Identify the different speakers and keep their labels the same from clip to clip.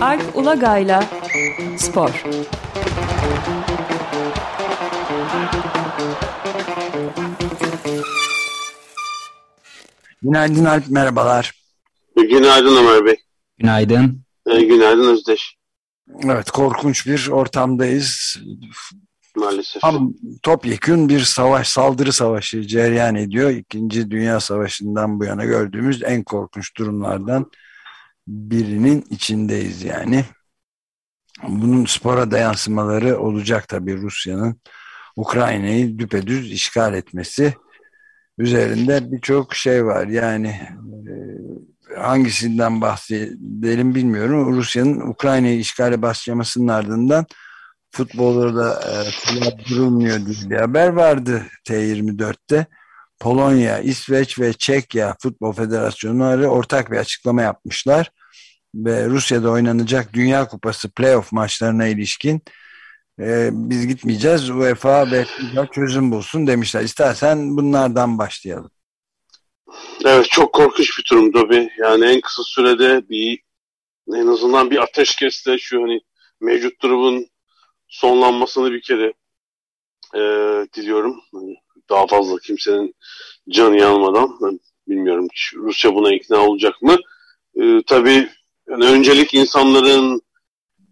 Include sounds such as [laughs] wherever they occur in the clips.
Speaker 1: Alp Ulagay'la Spor
Speaker 2: Günaydın Alp, merhabalar.
Speaker 3: Günaydın Ömer Bey.
Speaker 4: Günaydın.
Speaker 3: Ee, günaydın Özdeş.
Speaker 2: Evet, korkunç bir ortamdayız.
Speaker 3: Maalesef.
Speaker 2: Tam topyekun bir savaş, saldırı savaşı cereyan ediyor. İkinci Dünya Savaşı'ndan bu yana gördüğümüz en korkunç durumlardan birinin içindeyiz yani. Bunun spora da yansımaları olacak tabii Rusya'nın Ukrayna'yı düpedüz işgal etmesi üzerinde birçok şey var. Yani e, hangisinden bahsedelim bilmiyorum. Rusya'nın Ukrayna'yı işgale başlamasının ardından futbolda e, durulmuyor diye bir haber vardı T24'te. Polonya, İsveç ve Çekya Futbol Federasyonları ortak bir açıklama yapmışlar. Ve Rusya'da oynanacak Dünya Kupası playoff maçlarına ilişkin e, biz gitmeyeceğiz UEFA ve çözüm bulsun demişler. İstersen bunlardan başlayalım.
Speaker 3: Evet çok korkunç bir durum tabii. Yani en kısa sürede bir en azından bir ateşkesle şu hani mevcut durumun sonlanmasını bir kere e, diliyorum. Hani daha fazla kimsenin canı yanmadan. Ben bilmiyorum Rusya buna ikna olacak mı? E, tabii yani öncelik insanların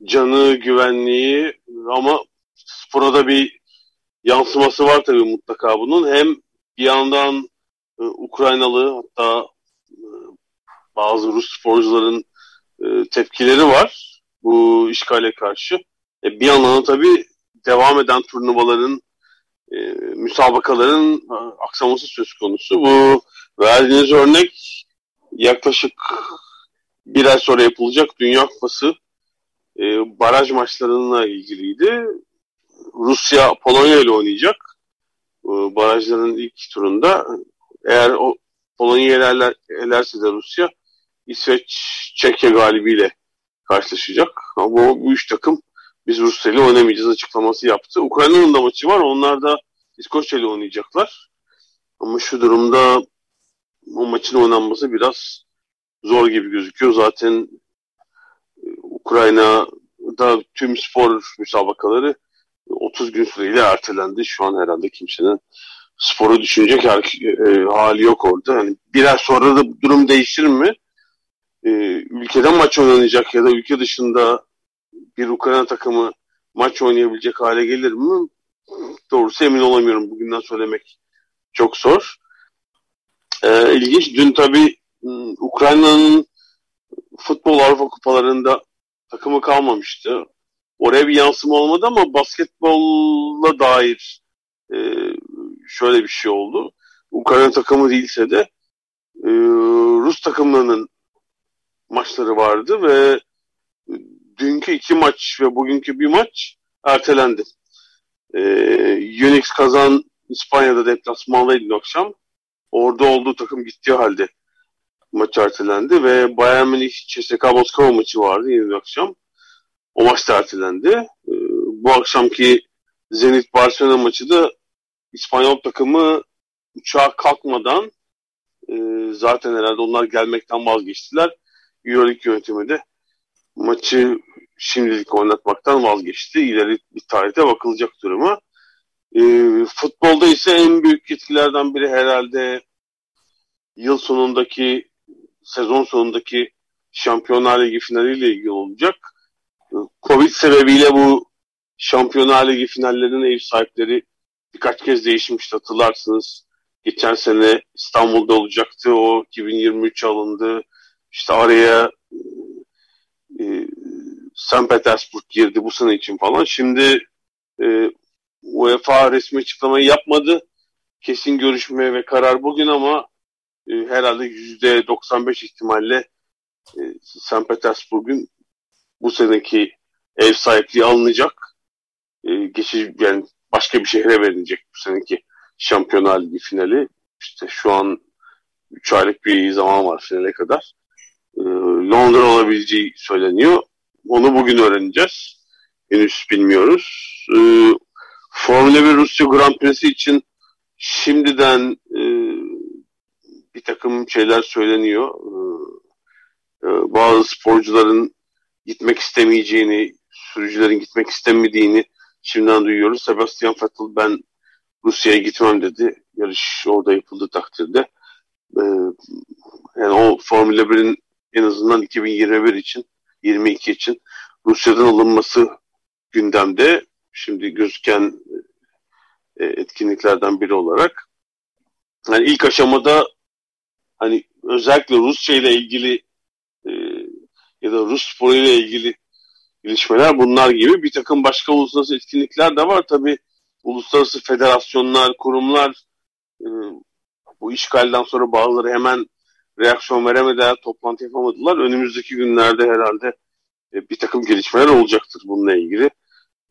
Speaker 3: canı, güvenliği ama spora da bir yansıması var tabii mutlaka bunun. Hem bir yandan e, Ukraynalı hatta e, bazı Rus sporcuların e, tepkileri var bu işgale karşı. E, bir yandan tabii devam eden turnuvaların e, müsabakaların e, aksaması söz konusu. Bu verdiğiniz örnek yaklaşık bir ay sonra yapılacak Dünya Kupası e, baraj maçlarına ilgiliydi. Rusya Polonya ile oynayacak. E, barajların ilk turunda eğer o Polonya elerse de Rusya İsveç Çekya galibiyle karşılaşacak. Ama bu, bu üç takım biz Rusya ile oynamayacağız açıklaması yaptı. Ukrayna'nın da maçı var. Onlar da İskoçya ile oynayacaklar. Ama şu durumda o maçın oynanması biraz zor gibi gözüküyor. Zaten e, Ukrayna'da tüm spor müsabakaları 30 gün süreyle ertelendi. Şu an herhalde kimsenin sporu düşünecek e, hali yok orada. Yani biraz sonra da durum değişir mi? E, ülkede maç oynanacak ya da ülke dışında bir Ukrayna takımı maç oynayabilecek hale gelir mi? Doğrusu emin olamıyorum. Bugünden söylemek çok zor. E, ilginç. Dün tabii ıı, Ukrayna'nın futbol Avrupa kupalarında takımı kalmamıştı. Oraya bir yansıma olmadı ama basketbolla dair e, şöyle bir şey oldu. Ukrayna takımı değilse de e, Rus takımlarının maçları vardı ve dünkü iki maç ve bugünkü bir maç ertelendi. E, Unix kazan İspanya'da deplasmandaydı dün akşam. Orada olduğu takım gittiği halde maç ertelendi ve Bayern Münih CSKA Moskova maçı vardı yine akşam. O maç da ertelendi. E, bu akşamki Zenit Barcelona maçı da İspanyol takımı uçağa kalkmadan e, zaten herhalde onlar gelmekten vazgeçtiler. Euroleague yönetimi de maçı şimdilik oynatmaktan vazgeçti. İleri bir tarihte bakılacak duruma. E, futbolda ise en büyük etkilerden biri herhalde yıl sonundaki sezon sonundaki Şampiyonlar Ligi finaliyle ilgili olacak. Covid sebebiyle bu Şampiyonlar Ligi finallerinin ev sahipleri birkaç kez değişmişti hatırlarsınız. Geçen sene İstanbul'da olacaktı. O 2023 alındı. İşte araya e, St. Petersburg girdi bu sene için falan. Şimdi e, UEFA resmi açıklamayı yapmadı. Kesin görüşme ve karar bugün ama e, herhalde %95 ihtimalle e, St. Petersburg'un bu seneki ev sahipliği alınacak. E, geçici yani başka bir şehre verilecek bu seneki Şampiyonlar Ligi finali. İşte şu an 3 aylık bir zaman var finale kadar. E, Londra olabileceği söyleniyor. Onu bugün öğreneceğiz. Henüz bilmiyoruz. E, Formula 1 Rusya Grand Prix'si için şimdiden e, bir takım şeyler söyleniyor. E, e, bazı sporcuların gitmek istemeyeceğini, sürücülerin gitmek istemediğini şimdiden duyuyoruz. Sebastian Vettel ben Rusya'ya gitmem dedi. Yarış orada yapıldığı takdirde. Ee, yani o Formula 1'in en azından 2021 için, 22 için Rusya'dan alınması gündemde. Şimdi gözüken e, etkinliklerden biri olarak. Yani ilk aşamada hani özellikle Rusya ile ilgili e, ya da Rus sporu ile ilgili gelişmeler bunlar gibi bir takım başka uluslararası etkinlikler de var. Tabi uluslararası federasyonlar, kurumlar e, bu işgalden sonra bazıları hemen reaksiyon veremediler, toplantı yapamadılar. Önümüzdeki günlerde herhalde e, bir takım gelişmeler olacaktır bununla ilgili.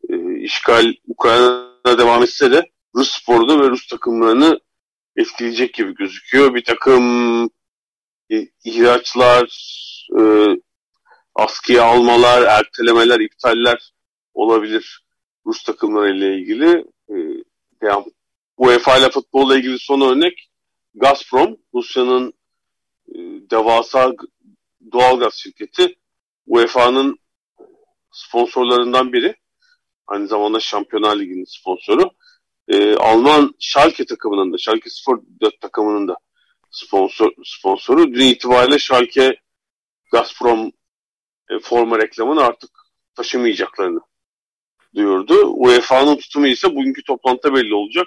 Speaker 3: E, işgal Ukrayna'da devam etse de Rus sporda ve Rus takımlarını etkileyecek gibi gözüküyor. Bir takım e, ihraçlar, e, askıya almalar, ertelemeler, iptaller olabilir Rus takımları ile ilgili. E, yani UEFA ile futbolla ilgili son örnek Gazprom, Rusya'nın e, devasa doğalgaz şirketi UEFA'nın sponsorlarından biri. Aynı zamanda Şampiyonlar Ligi'nin sponsoru. E, Alman Schalke takımının da, Schalke 04 takımının da sponsor, sponsoru. Dün itibariyle Schalke Gazprom e, forma reklamını artık taşımayacaklarını duyurdu. UEFA'nın tutumu ise bugünkü toplantıda belli olacak.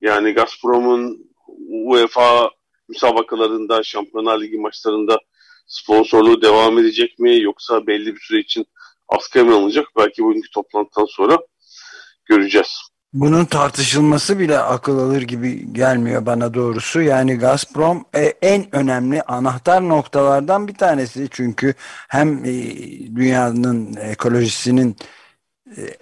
Speaker 3: Yani Gazprom'un UEFA müsabakalarında, Şampiyonlar Ligi maçlarında sponsorluğu devam edecek mi yoksa belli bir süre için askıya mı alınacak? Belki bugünkü toplantıdan sonra göreceğiz.
Speaker 2: Bunun tartışılması bile akıl alır gibi gelmiyor bana doğrusu. Yani Gazprom e, en önemli anahtar noktalardan bir tanesi. Çünkü hem e, dünyanın ekolojisinin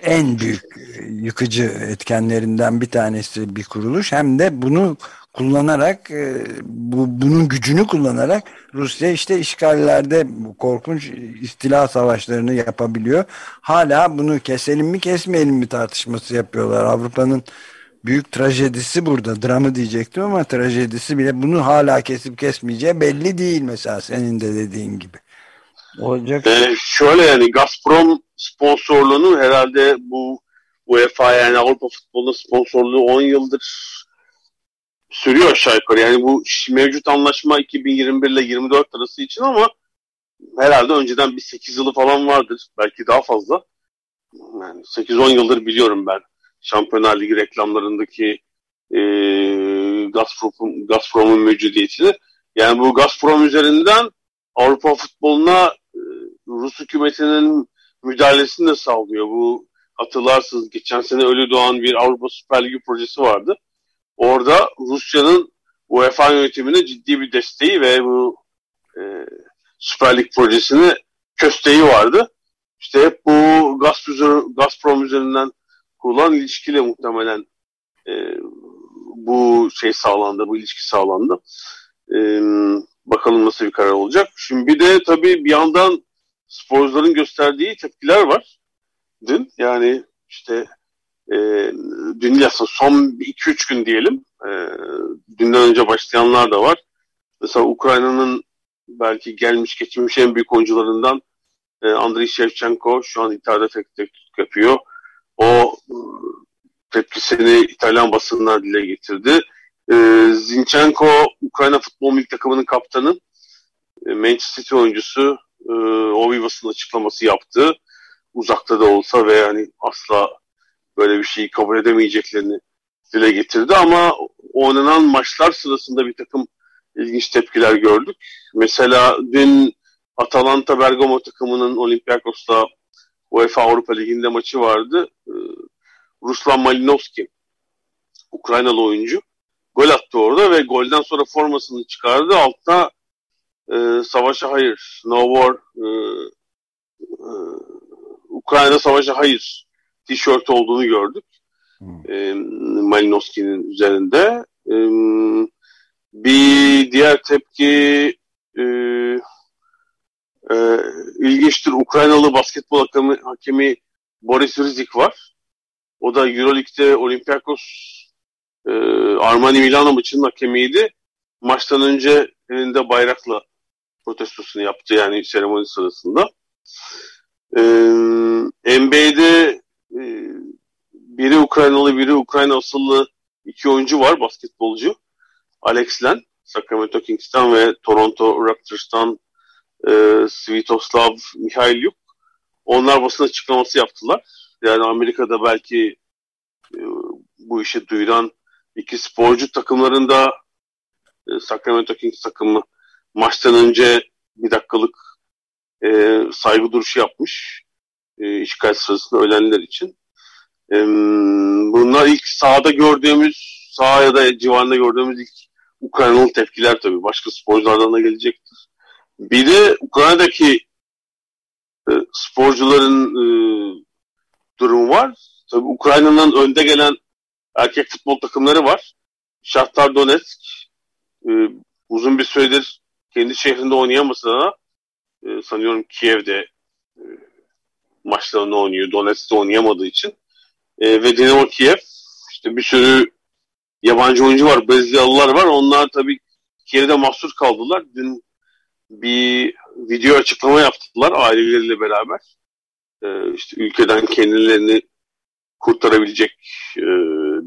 Speaker 2: en büyük yıkıcı etkenlerinden bir tanesi bir kuruluş hem de bunu kullanarak e, bu bunun gücünü kullanarak Rusya işte işgallerde korkunç istila savaşlarını yapabiliyor. Hala bunu keselim mi kesmeyelim mi tartışması yapıyorlar. Avrupa'nın büyük trajedisi burada. Dramı diyecektim ama trajedisi bile bunu hala kesip kesmeyeceği belli değil mesela senin de dediğin gibi.
Speaker 3: Olacak. Ee, şöyle yani Gazprom sponsorluğunu herhalde bu UEFA yani Avrupa futbolu sponsorluğu 10 yıldır sürüyor aşağı yukarı. Yani bu mevcut anlaşma 2021 ile 24 arası için ama herhalde önceden bir 8 yılı falan vardır. Belki daha fazla. Yani 8-10 yıldır biliyorum ben Şampiyonlar Ligi reklamlarındaki e, Gazprom'un Gazprom mevcudiyetini. Yani bu Gazprom üzerinden Avrupa futboluna e, Rus hükümetinin müdahalesini de sağlıyor. Bu hatırlarsınız geçen sene ölü doğan bir Avrupa Süper Ligi projesi vardı. Orada Rusya'nın UEFA yönetimine ciddi bir desteği ve bu e, Süper Lig projesini kösteği vardı. İşte hep bu Gazprom üzerinden kurulan ilişkiyle muhtemelen e, bu şey sağlandı, bu ilişki sağlandı. E, bakalım nasıl bir karar olacak. Şimdi bir de tabii bir yandan sporcuların gösterdiği tepkiler var. Dün yani işte e, dün aslında son 2-3 gün diyelim e, dünden önce başlayanlar da var. Mesela Ukrayna'nın belki gelmiş geçmiş en büyük oyuncularından e, Andriy Shevchenko şu an İtalya'da tek tek yapıyor. O e, tepkisini İtalyan basınına dile getirdi. E, Zinchenko Ukrayna futbol milli takımının kaptanı. E, Manchester City oyuncusu e, o bir basın açıklaması yaptı. Uzakta da olsa ve yani asla böyle bir şeyi kabul edemeyeceklerini dile getirdi ama oynanan maçlar sırasında bir takım ilginç tepkiler gördük. Mesela dün Atalanta Bergamo takımının Olympiakos'la UEFA Avrupa Ligi'nde maçı vardı. Ee, Ruslan Malinovski Ukraynalı oyuncu gol attı orada ve golden sonra formasını çıkardı. Altta e, savaşa hayır, no war e, e, Ukrayna savaşa hayır tişört olduğunu gördük. Hmm. E, Malinowski'nin üzerinde. E, bir diğer tepki e, e, ilginçtir. Ukraynalı basketbol hakemi, hakemi Boris Rizik var. O da Euroleague'de Olympiakos e, Armani Milano maçının hakemiydi. Maçtan önce elinde bayrakla protestosunu yaptı yani seremoni sırasında. E, NBA'de e, biri Ukraynalı biri Ukrayna asıllı iki oyuncu var basketbolcu. Alex Len Sacramento Kings'ten ve Toronto Raptors'tan e, Svitoslav Mihailyuk. Onlar basın açıklaması yaptılar. Yani Amerika'da belki e, bu işi duyuran iki sporcu takımlarında e, Sacramento Kings takımı maçtan önce bir dakikalık e, saygı duruşu yapmış e, işgal sırasında ölenler için. E, bunlar ilk sahada gördüğümüz, saha ya da civarında gördüğümüz ilk Ukraynalı tepkiler tabii. Başka sporculardan da gelecektir. Bir de Ukrayna'daki e, sporcuların e, durumu var. Tabii Ukrayna'nın önde gelen erkek futbol takımları var. Shakhtar Donetsk e, uzun bir süredir kendi şehrinde oynayamasa da e, sanıyorum Kiev'de e, maçlarını oynuyor. Donetsk'te oynayamadığı için. E, ve Dinamo Kiev işte bir sürü yabancı oyuncu var, Brezilyalılar var. Onlar tabii Kiev'de mahsur kaldılar. Dün bir video açıklama yaptılar aileleriyle beraber. E, işte ülkeden kendilerini kurtarabilecek e,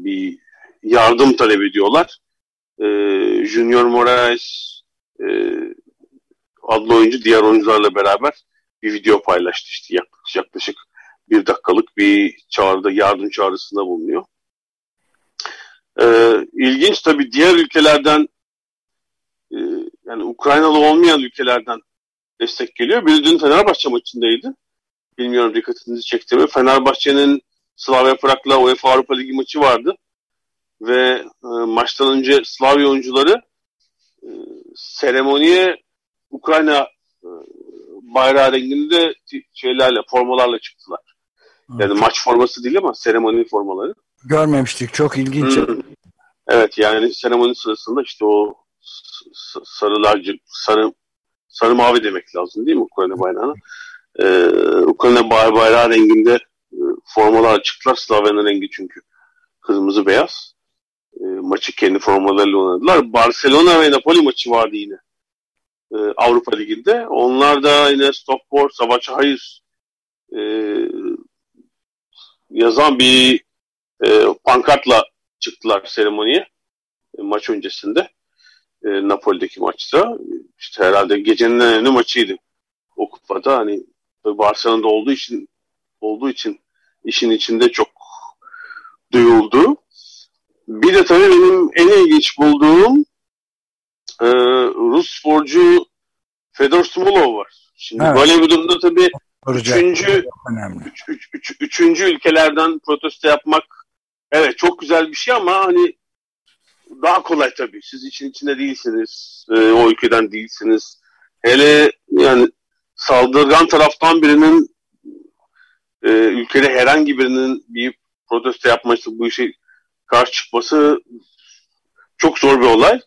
Speaker 3: bir yardım talep ediyorlar. E, Junior Moraes e, adlı oyuncu diğer oyuncularla beraber bir video paylaştı işte yaklaşık, yaklaşık bir dakikalık bir çağrıda yardım çağrısında bulunuyor. Ee, ilginç tabii diğer ülkelerden e, yani Ukraynalı olmayan ülkelerden destek geliyor. Bir dün Fenerbahçe maçındaydı. Bilmiyorum dikkatinizi çekti mi? Fenerbahçe'nin Slavia Prag'la UEFA Avrupa Ligi maçı vardı. Ve e, maçtan önce Slavia oyuncuları e, seremoniye Ukrayna e, bayrağı renginde şeylerle, formalarla çıktılar. Yani maç forması değil ama seremoni formaları.
Speaker 2: Görmemiştik. Çok ilginç. Hmm.
Speaker 3: Evet yani seremoni sırasında işte o sarılarcı, sarı sarı mavi demek lazım değil mi Ukrayna bayrağına? Ee, Ukrayna bayrağı renginde e, formalar çıktılar. Slavya'nın rengi çünkü kırmızı beyaz. E, maçı kendi formalarıyla oynadılar. Barcelona ve Napoli maçı vardı yine. E, Avrupa Ligi'nde. Onlar da yine Stockport, Savaşçı Hayır e, yazan bir e, pankartla çıktılar seremoniye e, maç öncesinde. E, Napoli'deki maçta. İşte herhalde gecenin en önemli maçıydı. O kupada hani Barcelona'da olduğu için olduğu için işin içinde çok duyuldu. Bir de tabii benim en ilginç bulduğum e, Rus sporcu Fedor Smolov var. Şimdi evet. böyle bir durumda tabii üçüncü, üç, üç, üç, üçüncü ülkelerden protesto yapmak Evet çok güzel bir şey ama hani daha kolay tabii. Siz için içinde değilsiniz. E, o ülkeden değilsiniz. Hele yani saldırgan taraftan birinin e, ülkede herhangi birinin bir protesto yapması, bu işe karşı çıkması çok zor bir olay.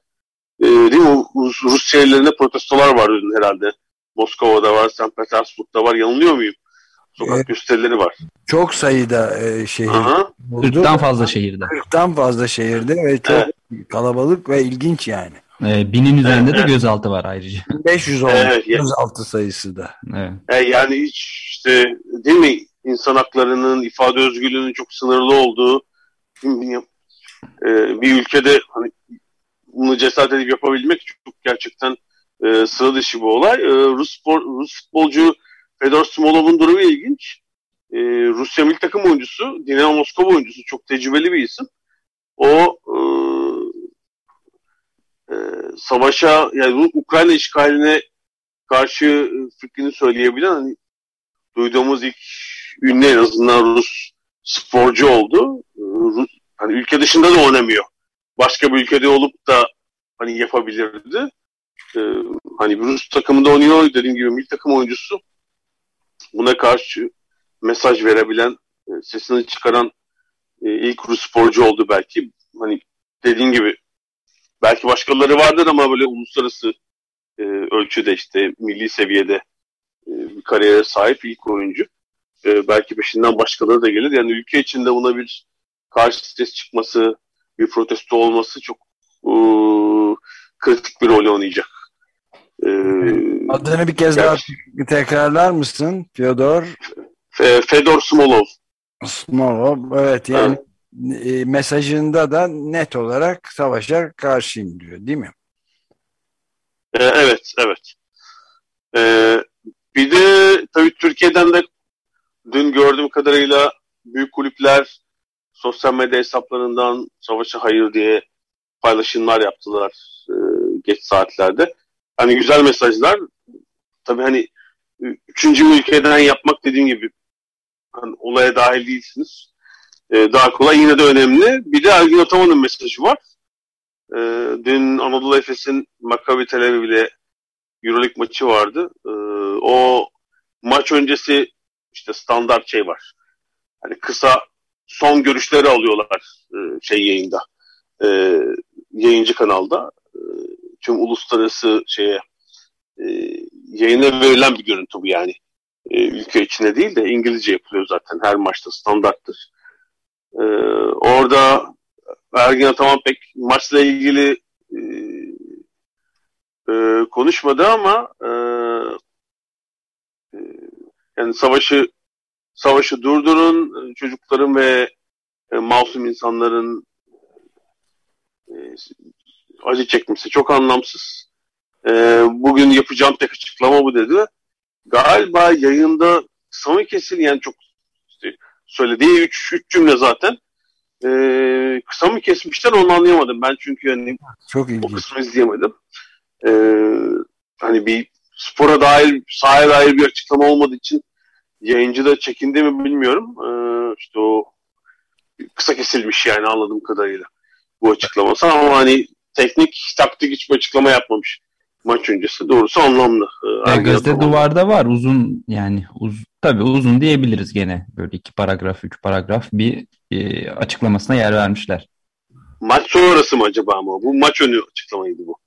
Speaker 3: E, değil mi? Rus, Rus şehirlerinde protestolar var herhalde. Moskova'da var, St. Petersburg'da var. Yanılıyor muyum? Sokak evet. gösterileri var.
Speaker 2: Çok sayıda e, şehir. Aha.
Speaker 4: 40'tan fazla şehirde.
Speaker 2: 40'tan fazla şehirde ve çok evet. kalabalık ve ilginç yani.
Speaker 4: E, binin üzerinde evet. de gözaltı var ayrıca.
Speaker 2: 500 oldu evet, gözaltı sayısı da.
Speaker 3: Evet. E, yani hiç işte değil mi insan haklarının, ifade özgürlüğünün çok sınırlı olduğu e, bir ülkede hani bunu cesaret edip yapabilmek çok gerçekten e, sıra dışı bir olay. E, Rus, spor, Rus futbolcu Fedor Smolov'un durumu ilginç. Ee, Rusya milli takım oyuncusu, Dinamo Moskova oyuncusu. Çok tecrübeli bir isim. O e, e, savaşa, yani Ukrayna işgaline karşı fikrini söyleyebilen hani, duyduğumuz ilk ünlü en azından Rus sporcu oldu. Rus, hani ülke dışında da oynamıyor. Başka bir ülkede olup da hani yapabilirdi. Ee, hani Rus takımında oynuyor dediğim gibi milli takım oyuncusu buna karşı mesaj verebilen, e, sesini çıkaran e, ilk Rus sporcu oldu belki. Hani dediğin gibi belki başkaları vardır ama böyle uluslararası e, ölçüde işte milli seviyede bir kariyere sahip ilk oyuncu. belki peşinden başkaları da gelir. Yani ülke içinde buna bir karşı ses çıkması, bir protesto olması çok kritik bir rol oynayacak. E,
Speaker 2: Adını bir kez
Speaker 3: Evet.
Speaker 2: daha tekrarlar mısın? Fyodor
Speaker 3: Fe- Fedor Smolov.
Speaker 2: Smolov. Evet yani e, mesajında da net olarak savaşa karşıyım diyor değil mi?
Speaker 3: E, evet, evet. E, bir de tabii Türkiye'den de dün gördüğüm kadarıyla büyük kulüpler sosyal medya hesaplarından savaşa hayır diye paylaşımlar yaptılar e, geç saatlerde. Hani güzel mesajlar. Tabii hani üçüncü bir ülkeden yapmak dediğim gibi hani olaya dahil değilsiniz. E, daha kolay yine de önemli. Bir de Ergin Ataman'ın mesajı var. E, dün Anadolu Efes'in Maccabi Tel Aviv ile Euroleague maçı vardı. E, o maç öncesi işte standart şey var. Hani kısa son görüşleri alıyorlar e, şey yayında. E, yayıncı kanalda. E, tüm uluslararası şeye e, yayına verilen bir görüntü bu yani. E, ülke içinde değil de İngilizce yapılıyor zaten. Her maçta standarttır. E, orada Ergin Ataman pek maçla ilgili e, e, konuşmadı ama e, e, yani savaşı savaşı durdurun, çocukların ve e, masum insanların e, acı çekmesi çok anlamsız. E, bugün yapacağım tek açıklama bu dedi. Galiba yayında Sami Kesin yani çok işte söylediği üç, üç cümle zaten. E, kısa mı kesmişler onu anlayamadım. Ben çünkü hani
Speaker 2: Çok
Speaker 3: o kısmı izleyemedim. E, hani bir spora dair, sahaya dair bir açıklama olmadığı için yayıncı da çekindi mi bilmiyorum. E, işte o kısa kesilmiş yani anladığım kadarıyla bu açıklaması ama hani teknik, taktik hiçbir açıklama yapmamış maç öncesi. Doğrusu anlamlı. Ee,
Speaker 4: Ya
Speaker 3: Ergin
Speaker 4: gözde
Speaker 3: Ataman.
Speaker 4: duvarda var uzun yani uz, tabii uzun diyebiliriz gene böyle iki paragraf üç paragraf bir e, açıklamasına yer vermişler.
Speaker 3: Maç sonrası mı acaba ama? Bu maç önü açıklamaydı bu.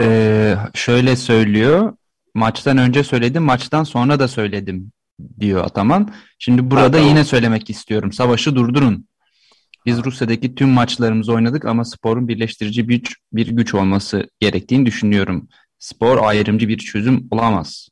Speaker 4: Ee, şöyle söylüyor maçtan önce söyledim maçtan sonra da söyledim diyor Ataman. Şimdi burada
Speaker 3: Ha, tamam.
Speaker 4: yine söylemek istiyorum savaşı durdurun. Biz Rusya'daki tüm maçlarımızı oynadık ama sporun birleştirici bir, bir güç olması gerektiğini düşünüyorum. Spor ayrımcı bir çözüm olamaz.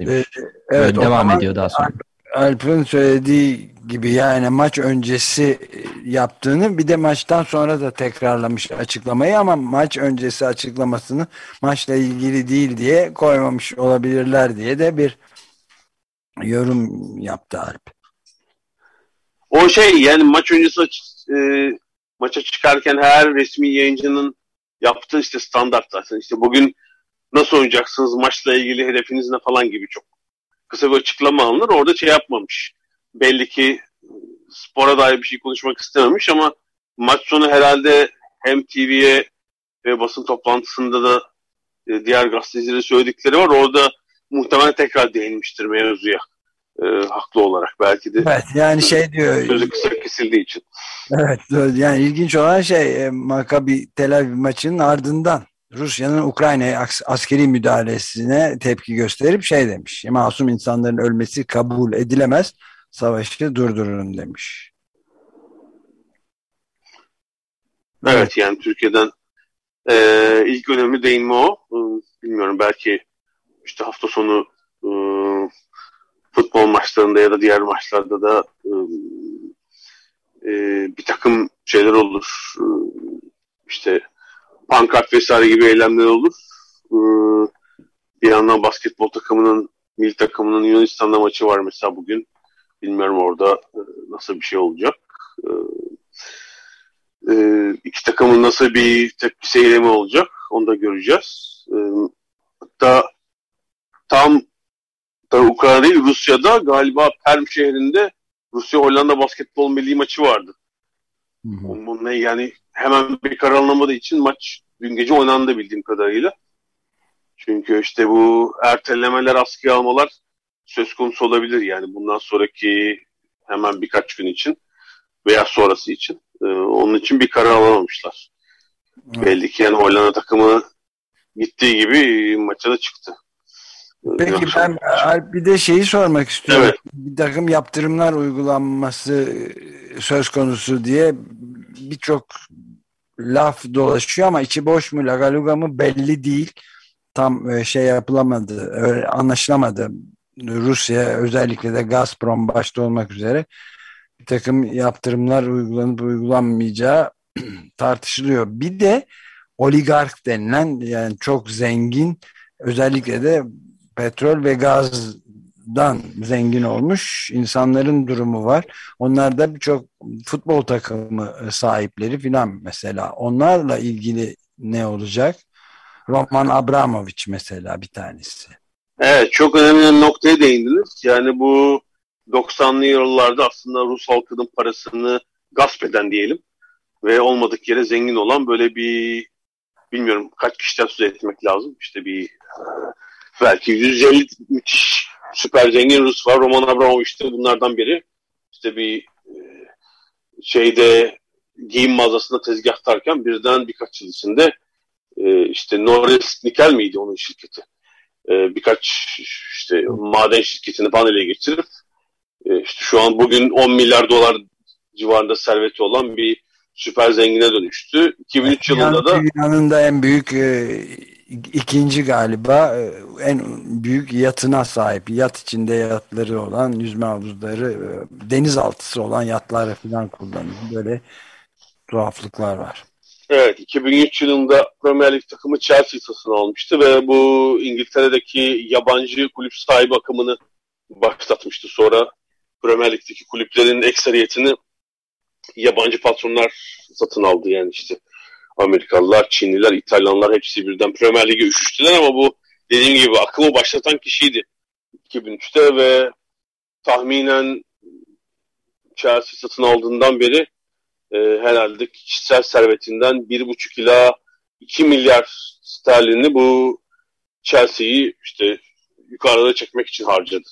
Speaker 4: Demiş.
Speaker 2: Evet,
Speaker 4: Böyle devam
Speaker 2: zaman
Speaker 4: ediyor daha sonra.
Speaker 2: Alp'in söylediği gibi yani maç öncesi yaptığını bir de maçtan sonra da tekrarlamış açıklamayı ama maç öncesi açıklamasını maçla ilgili değil diye koymamış olabilirler diye de bir yorum yaptı Alp.
Speaker 3: O şey yani maç öncesi e, maça çıkarken her resmi yayıncının yaptığı işte standart zaten. İşte bugün nasıl oynayacaksınız maçla ilgili hedefiniz ne falan gibi çok kısa bir açıklama alınır. Orada şey yapmamış. Belli ki spora dair bir şey konuşmak istememiş ama maç sonu herhalde hem TV'ye ve basın toplantısında da e, diğer gazetecilere söyledikleri var. Orada muhtemelen tekrar değinmiştir mevzuya. E, haklı olarak belki de
Speaker 2: Evet yani şey diyor
Speaker 3: sözü kısa kesildiği için.
Speaker 2: Evet, yani ilginç olan şey e, Maccabi Tel Aviv maçının ardından Rusya'nın Ukrayna'ya askeri müdahalesine tepki gösterip şey demiş. Masum insanların ölmesi kabul edilemez. Savaşı durdurun demiş.
Speaker 3: Evet yani Türkiye'den e, ilk önemli değinme o. Bilmiyorum belki işte hafta sonu e, futbol maçlarında ya da diğer maçlarda da e, e, bir takım şeyler olur. E, işte pankart vesaire gibi eylemler olur. E, bir yandan basketbol takımının milli takımının Yunanistan'da maçı var mesela bugün. Bilmiyorum orada e, nasıl bir şey olacak. E, e, iki takımın nasıl bir tepki seyremi olacak onu da göreceğiz. E, hatta tam da Ukrayna değil Rusya'da galiba Perm şehrinde Rusya Hollanda basketbol milli maçı vardı. Bunun ne yani hemen bir karar alınamadığı için maç dün gece oynandı bildiğim kadarıyla. Çünkü işte bu ertelemeler, askıya almalar söz konusu olabilir yani bundan sonraki hemen birkaç gün için veya sonrası için. Ee, onun için bir karar alamamışlar.
Speaker 2: Evet.
Speaker 3: Belli ki yani Hollanda takımı gittiği gibi maça da çıktı.
Speaker 2: Peki
Speaker 3: akşam
Speaker 2: ben bir de şeyi sormak istiyorum.
Speaker 3: Evet.
Speaker 2: Bir takım yaptırımlar uygulanması söz konusu diye birçok laf dolaşıyor ama içi boş mu lagaluga mı belli değil. Tam e, şey yapılamadı, anlaşılamadı. Rusya özellikle de Gazprom başta olmak üzere bir takım yaptırımlar uygulanıp uygulanmayacağı [clears throat] tartışılıyor. Bir de oligark denilen yani çok zengin özellikle de petrol ve gazdan zengin olmuş insanların durumu var. Onlar da birçok futbol takımı sahipleri filan mesela. Onlarla ilgili ne olacak? Roman Abramovich mesela bir tanesi.
Speaker 3: Evet çok önemli noktaya değindiniz. Yani bu 90'lı yıllarda aslında Rus halkının parasını gasp eden diyelim ve olmadık yere zengin olan böyle bir bilmiyorum kaç kişiden söz etmek lazım. İşte bir belki 150 müthiş süper zengin Rus var. Roman Abramovich de bunlardan biri. İşte bir e, şeyde giyim mağazasında tezgahtarken birden birkaç yıl içinde e, işte Norris Nikel miydi onun şirketi? E, birkaç işte maden şirketini falan ele geçirip işte şu an bugün 10 milyar dolar civarında serveti olan bir süper zengine dönüştü. 2003 yılında da
Speaker 2: dünyanın da en büyük ikinci galiba e, en büyük yatına sahip. Yat içinde yatları olan, yüzme havuzları, e, denizaltısı olan yatlar falan kullanıyor. Böyle tuhaflıklar var.
Speaker 3: Evet, 2003 yılında Premier Lig takımı Chelsea satın almıştı ve bu İngiltere'deki yabancı kulüp sahibi akımını başlatmıştı. Sonra Premier Lig'deki kulüplerin ekseriyetini yabancı patronlar satın aldı yani işte Amerikalılar, Çinliler, İtalyanlar hepsi birden Premier Lig'e üşüştüler ama bu dediğim gibi akımı başlatan kişiydi 2003'te ve tahminen Chelsea satın aldığından beri e, herhalde kişisel servetinden 1,5 ila 2 milyar sterlini bu Chelsea'yi işte yukarıda çekmek için harcadı.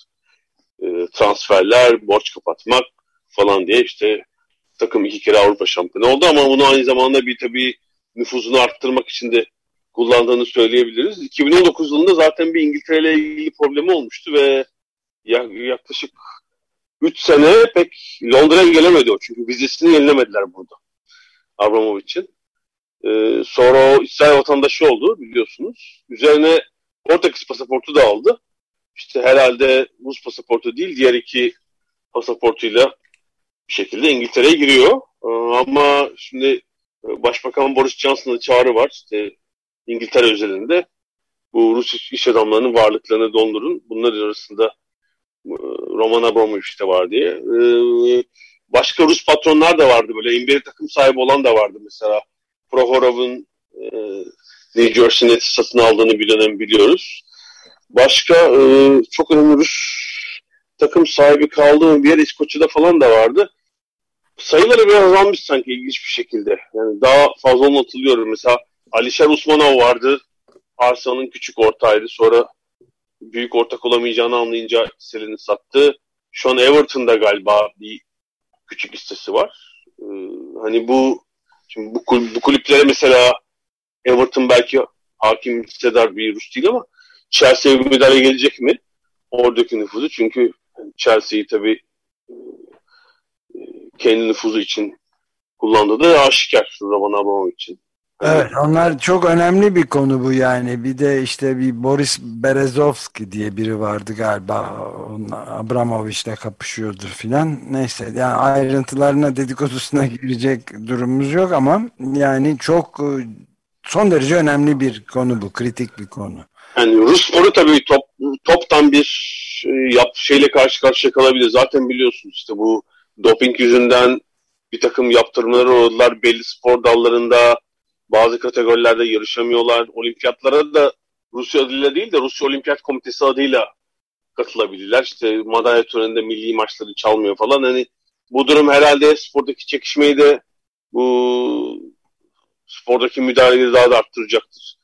Speaker 3: E, transferler, borç kapatmak falan diye işte takım iki kere Avrupa şampiyonu oldu ama bunu aynı zamanda bir tabii nüfuzunu arttırmak için de kullandığını söyleyebiliriz. 2019 yılında zaten bir İngiltere ile ilgili problemi olmuştu ve yaklaşık 3 sene pek Londra'ya gelemedi o çünkü vizesini yenilemediler burada Abramovich'in. Ee, sonra o İsrail vatandaşı oldu biliyorsunuz. Üzerine Portekiz pasaportu da aldı. İşte herhalde Rus pasaportu değil diğer iki pasaportuyla bir şekilde İngiltere'ye giriyor. Ee, ama şimdi Başbakan Boris Johnson'ın çağrı var. İşte İngiltere özelinde bu Rus iş adamlarının varlıklarını dondurun. Bunların arasında e, Roman Abramovich de var diye. E, başka Rus patronlar da vardı böyle. NBA takım sahibi olan da vardı mesela. Prohorov'un e, New Jersey Nets'i satın aldığını bir dönem biliyoruz. Başka çok önemli Rus takım sahibi kaldığı bir yer İskoçya'da falan da vardı sayıları biraz azalmış sanki ilginç bir şekilde. Yani daha fazla onu. Mesela Alişer Usmanov vardı. Arsenal'ın küçük ortağıydı. Sonra büyük ortak olamayacağını anlayınca Selin'i sattı. Şu an Everton'da galiba bir küçük listesi var. Ee, hani bu şimdi bu, bu kulüplere mesela Everton belki hakim hissedar bir Rus değil ama Chelsea'ye bir müdahale gelecek mi? Oradaki nüfuzu. Çünkü Chelsea'yi tabii kendi nüfuzu için kullandığı da aşikar Roman Abramovich için.
Speaker 2: Evet onlar çok önemli bir konu bu yani. Bir de işte bir Boris Berezovski diye biri vardı galiba. Abramovich'le kapışıyordur filan. Neyse yani ayrıntılarına dedikodusuna girecek durumumuz yok ama yani çok son derece önemli bir konu bu. Kritik bir konu.
Speaker 3: Yani Rus sporu tabii top, toptan bir e, yap, şeyle karşı karşıya kalabilir. Zaten biliyorsunuz işte bu doping yüzünden bir takım yaptırımlar oldular. Belli spor dallarında bazı kategorilerde yarışamıyorlar. Olimpiyatlara da Rusya adıyla değil de Rusya Olimpiyat Komitesi adıyla katılabilirler. İşte madalya töreninde milli maçları çalmıyor falan. Hani bu durum herhalde spordaki çekişmeyi de bu spordaki müdahaleyi daha da arttıracaktır.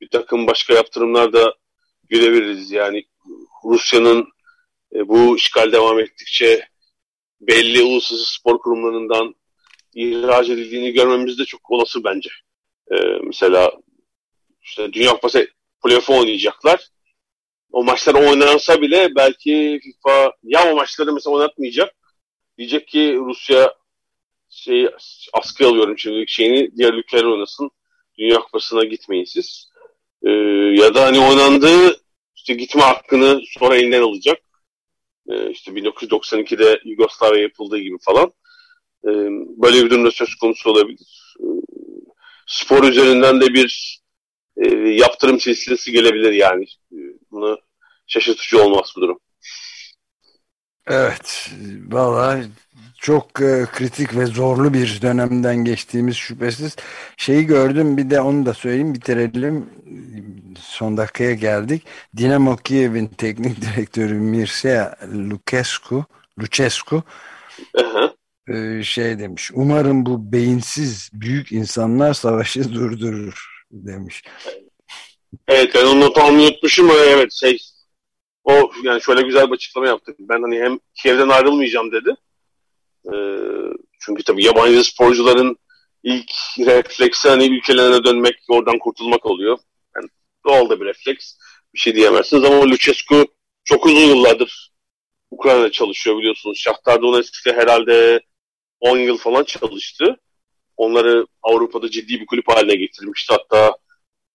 Speaker 3: Bir takım başka yaptırımlar da görebiliriz. Yani Rusya'nın e, bu işgal devam ettikçe belli uluslararası spor kurumlarından ihraç edildiğini görmemiz de çok olası bence. Ee, mesela işte Dünya Kupası playoff'u oynayacaklar. O maçlar oynansa bile belki FIFA ya o maçları mesela oynatmayacak. Diyecek ki Rusya şey askıya alıyorum şimdi şeyini diğer ülkeler oynasın. Dünya Kupası'na gitmeyin siz. Ee, ya da hani oynandığı işte gitme hakkını sonra elinden alacak. Ee, işte 1992'de Yugoslavya yapıldığı gibi falan. Ee, böyle bir durumda söz konusu olabilir. Ee, spor üzerinden de bir e, yaptırım silsilesi gelebilir yani. Bunu şaşırtıcı olmaz bu durum.
Speaker 2: Evet, vallahi çok e, kritik ve zorlu bir dönemden geçtiğimiz şüphesiz. Şeyi gördüm bir de onu da söyleyeyim bitirelim. Son dakikaya geldik. Dinamo Kiev'in teknik [laughs] direktörü Mircea Lucescu, Lucescu e, şey demiş. Umarım bu beyinsiz büyük insanlar savaşı [laughs] durdurur demiş.
Speaker 3: Evet ben onu not almayı unutmuşum. Evet şey o yani şöyle güzel bir açıklama yaptı. Ben hani hem Kiev'den ayrılmayacağım dedi. Ee, çünkü tabii yabancı sporcuların ilk refleksi hani ülkelerine dönmek, oradan kurtulmak oluyor. Yani doğal da bir refleks. Bir şey diyemezsiniz ama Lucescu çok uzun yıllardır Ukrayna'da çalışıyor biliyorsunuz. Shakhtar Donetsk'te herhalde 10 yıl falan çalıştı. Onları Avrupa'da ciddi bir kulüp haline getirmişti. Hatta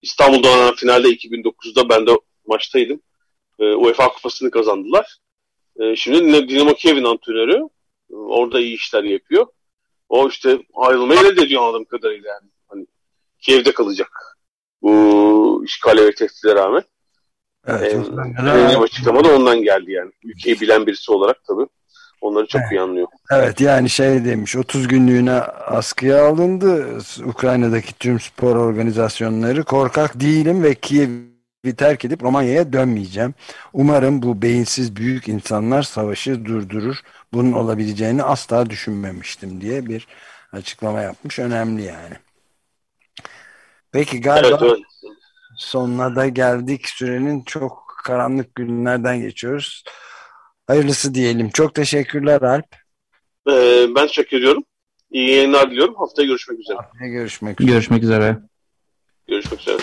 Speaker 3: İstanbul'da finalde 2009'da ben de maçtaydım. E, UEFA kupasını kazandılar. E, şimdi Dinamo Kiev'in antrenörü. Orada iyi işler yapıyor. O işte ayrılmayı reddediyor anladığım kadarıyla yani. Hani Kiev'de kalacak. Bu işgale ve tehditlere rağmen. Evet, ee, açıklama da ondan geldi yani. Ülkeyi bilen birisi olarak tabii. Onları çok evet. iyi anlıyor.
Speaker 2: Evet yani şey demiş 30 günlüğüne askıya alındı Ukrayna'daki tüm spor organizasyonları korkak değilim ve Kiev terk edip Romanya'ya dönmeyeceğim. Umarım bu beyinsiz büyük insanlar savaşı durdurur. Bunun olabileceğini asla düşünmemiştim diye bir açıklama yapmış. Önemli yani. Peki galiba evet, evet. sonuna da geldik. Sürenin çok karanlık günlerden geçiyoruz. Hayırlısı diyelim. Çok teşekkürler Alp.
Speaker 3: Ee, ben teşekkür ediyorum. İyi yayınlar diliyorum. Haftaya görüşmek üzere.
Speaker 2: Haftaya görüşmek üzere.
Speaker 4: Görüşmek üzere.
Speaker 3: Görüşmek üzere.